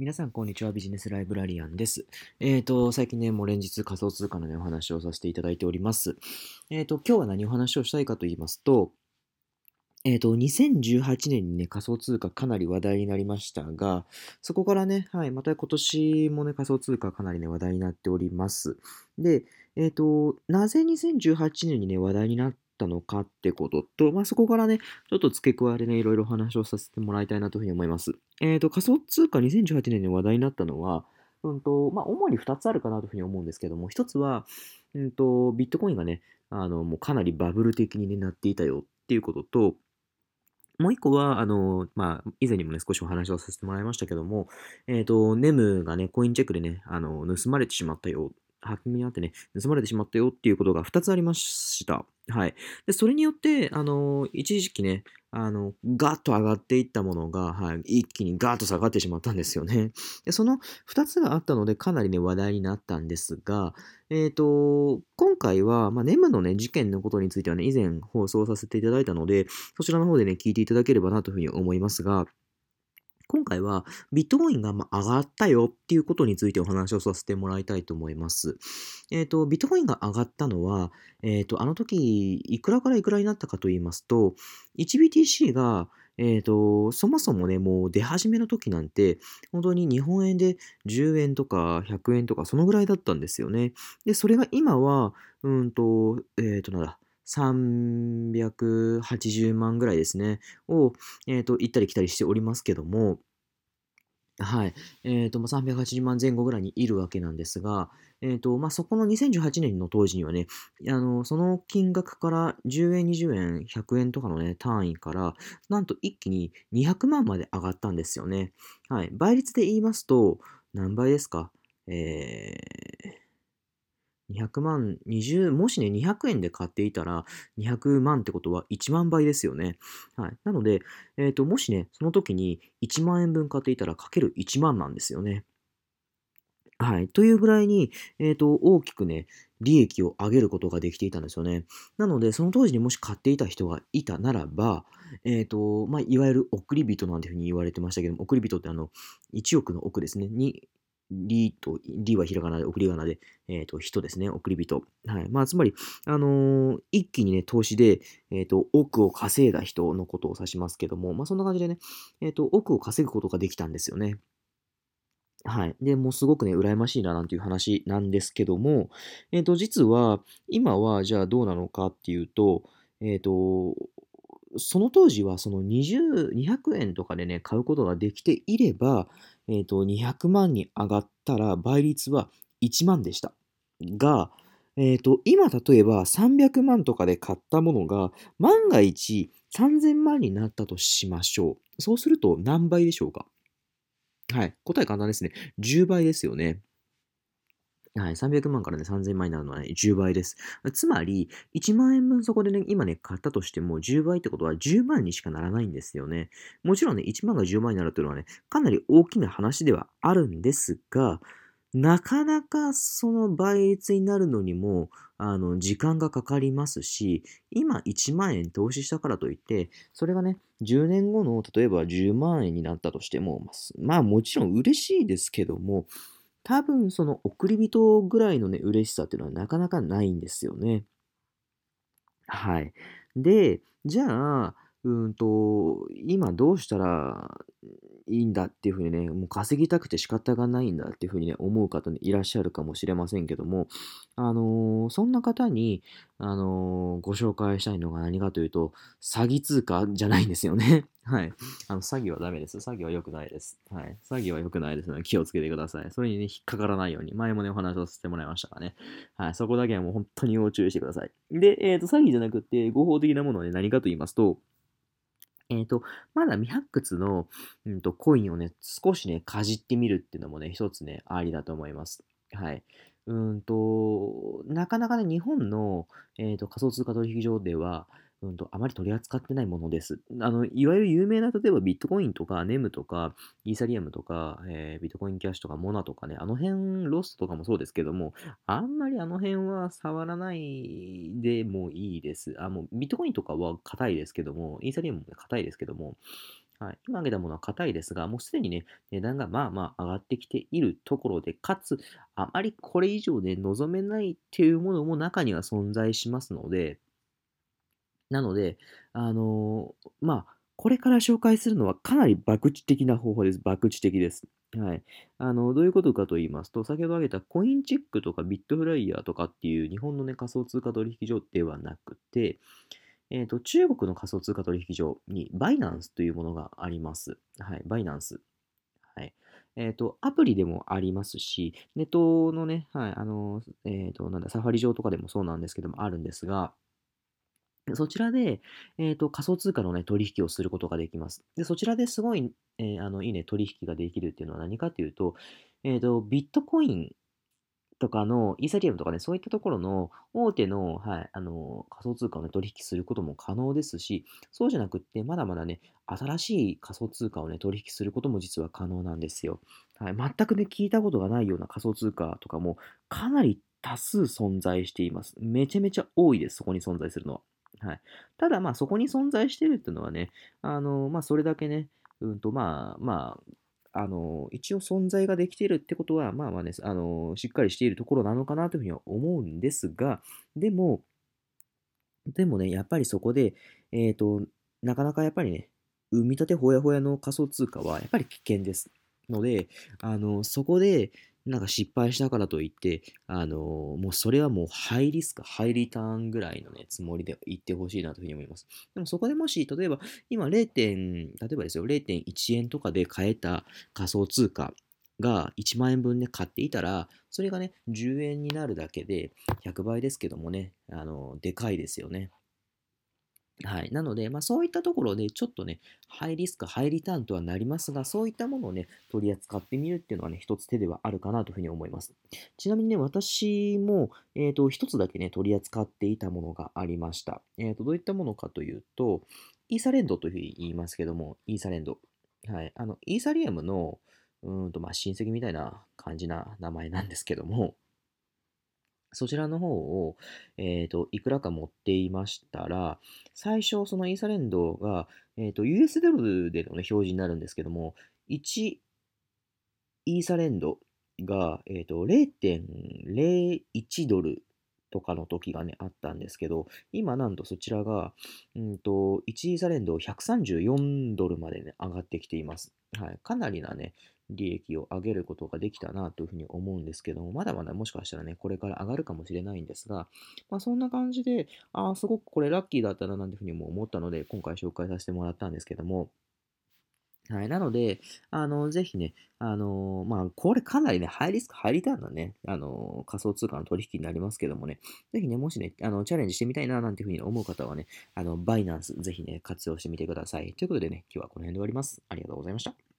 皆さん、こんにちは。ビジネスライブラリアンです。えっ、ー、と、最近ね、もう連日仮想通貨の、ね、お話をさせていただいております。えっ、ー、と、今日は何お話をしたいかと言いますと、えっ、ー、と、2018年にね、仮想通貨かなり話題になりましたが、そこからね、はい、また今年もね、仮想通貨かなりね、話題になっております。で、えっ、と、なぜ2018年にね、話題になったのかってことと、まあ、そこからね、ちょっと付け加えでね、いろいろ話をさせてもらいたいなというふうに思います。えっ、ー、と、仮想通貨2018年に話題になったのは、うんと、まあ、主に2つあるかなというふうに思うんですけども、1つは、うんと、ビットコインがね、あの、もうかなりバブル的に、ね、なっていたよっていうことと、もう一個は、あの、まあ、以前にもね、少しお話をさせてもらいましたけども、えっ、ー、と、ネムがね、コインチェックでね、あの、盗まれてしまったよハッキングにあってね、盗まれてしまったよっていうことが2つありました。はい。で、それによって、あの、一時期ね、あの、ガッと上がっていったものが、はい、一気にガーッと下がってしまったんですよね。で、その2つがあったので、かなりね、話題になったんですが、えっ、ー、と、今回は、まあ、ネムのね、事件のことについてはね、以前放送させていただいたので、そちらの方でね、聞いていただければなというふうに思いますが、今回はビットコインが上がったよっていうことについてお話をさせてもらいたいと思います。えっ、ー、と、ビットコインが上がったのは、えっ、ー、と、あの時、いくらからいくらになったかと言いますと、1BTC がえっ、ー、と、そもそもね、もう出始めの時なんて、本当に日本円で10円とか100円とかそのぐらいだったんですよね。で、それが今は、うんと、えっ、と、なんだ、380万ぐらいですね、を、えっ、ー、と、行ったり来たりしておりますけども、はい。えっ、ー、と、まあ、380万前後ぐらいにいるわけなんですが、え、ー、と、まあ、そこの2018年の当時にはね、あの、その金額から10円、20円、100円とかのね、単位から、なんと一気に200万まで上がったんですよね。はい。倍率で言いますと、何倍ですか？えー、200万、20、もしね、200円で買っていたら、200万ってことは1万倍ですよね。はい。なので、えっ、ー、と、もしね、その時に1万円分買っていたら、かける1万なんですよね。はい。というぐらいに、えっ、ー、と、大きくね、利益を上げることができていたんですよね。なので、その当時にもし買っていた人がいたならば、えっ、ー、と、まあ、いわゆる送り人なんていうふうに言われてましたけども、送り人ってあの、1億の億ですね、に、りと、りはひらがなで、送り仮名で、えっ、ー、と、人ですね、送り人。はい。まあ、つまり、あのー、一気にね、投資で、えっ、ー、と、億を稼いだ人のことを指しますけども、まあ、そんな感じでね、えっ、と、億を稼ぐことができたんですよね。はい。で、もうすごくね、羨ましいななんていう話なんですけども、えっ、と、実は、今は、じゃあどうなのかっていうと、えっ、と、その当時はその20、200円とかでね、買うことができていれば、えっ、ー、と、200万に上がったら倍率は1万でした。が、えっ、ー、と、今例えば300万とかで買ったものが万が一3000万になったとしましょう。そうすると何倍でしょうか？はい。答え簡単ですね。10倍ですよね。はい、300万からね、3000万になるのはね、10倍です。つまり、1万円分そこでね、今ね、買ったとしても、10倍ってことは10万にしかならないんですよね。もちろんね、1万が10万になるというのはね、かなり大きな話ではあるんですが、なかなかその倍率になるのにも、あの、時間がかかりますし、今1万円投資したからといって、それがね、10年後の、例えば10万円になったとしても、まあもちろん嬉しいですけども、多分その送り人ぐらいのね、嬉しさっていうのはなかなかないんですよね。はい。で、じゃあ、うんと、今どうしたらいいんだっていうふうにね、もう稼ぎたくて仕方がないんだっていうふうにね、思う方ね、いらっしゃるかもしれませんけども、あのー、そんな方に、あのー、ご紹介したいのが何かというと、詐欺通貨じゃないんですよね。はい。あの、詐欺はダメです。詐欺は良くないです。はい。詐欺は良くないですので気をつけてください。それにね、引っかからないように、前もね、お話をさせてもらいましたからね。はい。そこだけはもう本当に要注意してください。で、えっ、ー、と、詐欺じゃなくて、合法的なものはね、何かと言いますと、えっ、ー、と、まだ未発掘の、うんと、コインをね、少しね、かじってみるっていうのもね、一つね、ありだと思います。はい。うんと、なかなかね、日本の、えーと仮想通貨取引所では、うんと、あまり取り扱ってないものです。あの、いわゆる有名な、例えばビットコインとか、ネムとか、イーサリアムとか、えー、ビットコインキャッシュとか、モナとかね、あの辺、ロストとかもそうですけども、あんまりあの辺は触らないでもいいです。あ、もう、ビットコインとかは硬いですけども、イーサリアムも硬いですけども、はい、今挙げたものは硬いですが、もうすでにね、値段がまあまあ上がってきているところで、かつ、あまりこれ以上、ね、望めないっていうものも中には存在しますので、なので、あのー、まあ、これから紹介するのはかなり博打的な方法です。博打的です。はい。あの、どういうことかと言いますと、先ほど挙げたコインチェックとかビットフライヤーとかっていう日本のね、仮想通貨取引所ではなくて、えっ、ー、と、中国の仮想通貨取引所にバイナンスというものがあります。はい、バイナンス。はい。えっ、ー、と、アプリでもありますし、ネットのね、はい、あの、えっ、ー、と、なんだ、サファリ上とかでもそうなんですけども、あるんですが、そちらで、えっ、と、仮想通貨のね、取引をすることができます。で、そちらですごい、え、あの、いいね、取引ができるっていうのは何かっていうと、えっ、と、ビットコインとかの、イーサリアムとかね、そういったところの大手の、はい、あの、仮想通貨をね、取引することも可能ですし、そうじゃなくって、まだまだね、新しい仮想通貨をね、取引することも実は可能なんですよ。はい、全くね、聞いたことがないような仮想通貨とかも、かなり多数存在しています。めちゃめちゃ多いです、そこに存在するのは。はい。ただ、まあ、そこに存在してるっていうのはね、あの、まあ、それだけね、うんと、まあ、まあ、あの、一応存在ができているってことは、まあまあね、あの、しっかりしているところなのかなというふうには思うんですが、でも、でもね、やっぱりそこで、えっ、ー、と、なかなかやっぱりね、産み立てほやほやの仮想通貨はやっぱり危険です。ので、あの、そこで、なんか失敗したからといって、あのもうそれはもうハイリスク、ハイリターンぐらいのね、つもりで言ってほしいなというふうに思います。でもそこでもし、例えば今 0. 例えばですよ、0.1円とかで買えた仮想通貨が1万円分ね、買っていたら、それがね、10円になるだけで100倍ですけどもね、あの、でかいですよね。はい。なので、まあそういったところで、ちょっとね、ハイリスク、ハイリターンとはなりますが、そういったものをね、取り扱ってみるっていうのはね、一つ手ではあるかなというふうに思います。ちなみにね、私も、えっ、ー、と、一つだけね、取り扱っていたものがありました。えっ、ー、と、どういったものかというと、イーサレンドというふうに言いますけども、イーサレンド。はい。あの、イーサリアムの、うんと、まあ、親戚みたいな感じな名前なんですけども、そちらの方を、えっ、ー、と、いくらか持っていましたら、最初、そのイーサレンドが、えっ、ー、と、US ドルでの、ね、表示になるんですけども、1イーサレンドが、えっ、ー、と、0.01ドルとかの時がね、あったんですけど、今なんとそちらが、うんと、1イーサレンド134ドルまでね、上がってきています。はい。かなりなね、利益を上げることができたなというふうに思うんですけども、まだまだもしかしたらね、これから上がるかもしれないんですが、まあそんな感じで、ああ、すごくこれラッキーだったななんていうふうにも思ったので、今回紹介させてもらったんですけども、はい。なので、あの、ぜひね、あの、まあ、これかなりね、ハイリスク、ハイリターンなね、あの、仮想通貨の取引になりますけどもね、ぜひね、もしね、あの、チャレンジしてみたいな、なんていうふうに思う方はね、あの、バイナンス、ぜひね、活用してみてください。ということでね、今日はこの辺で終わります。ありがとうございました。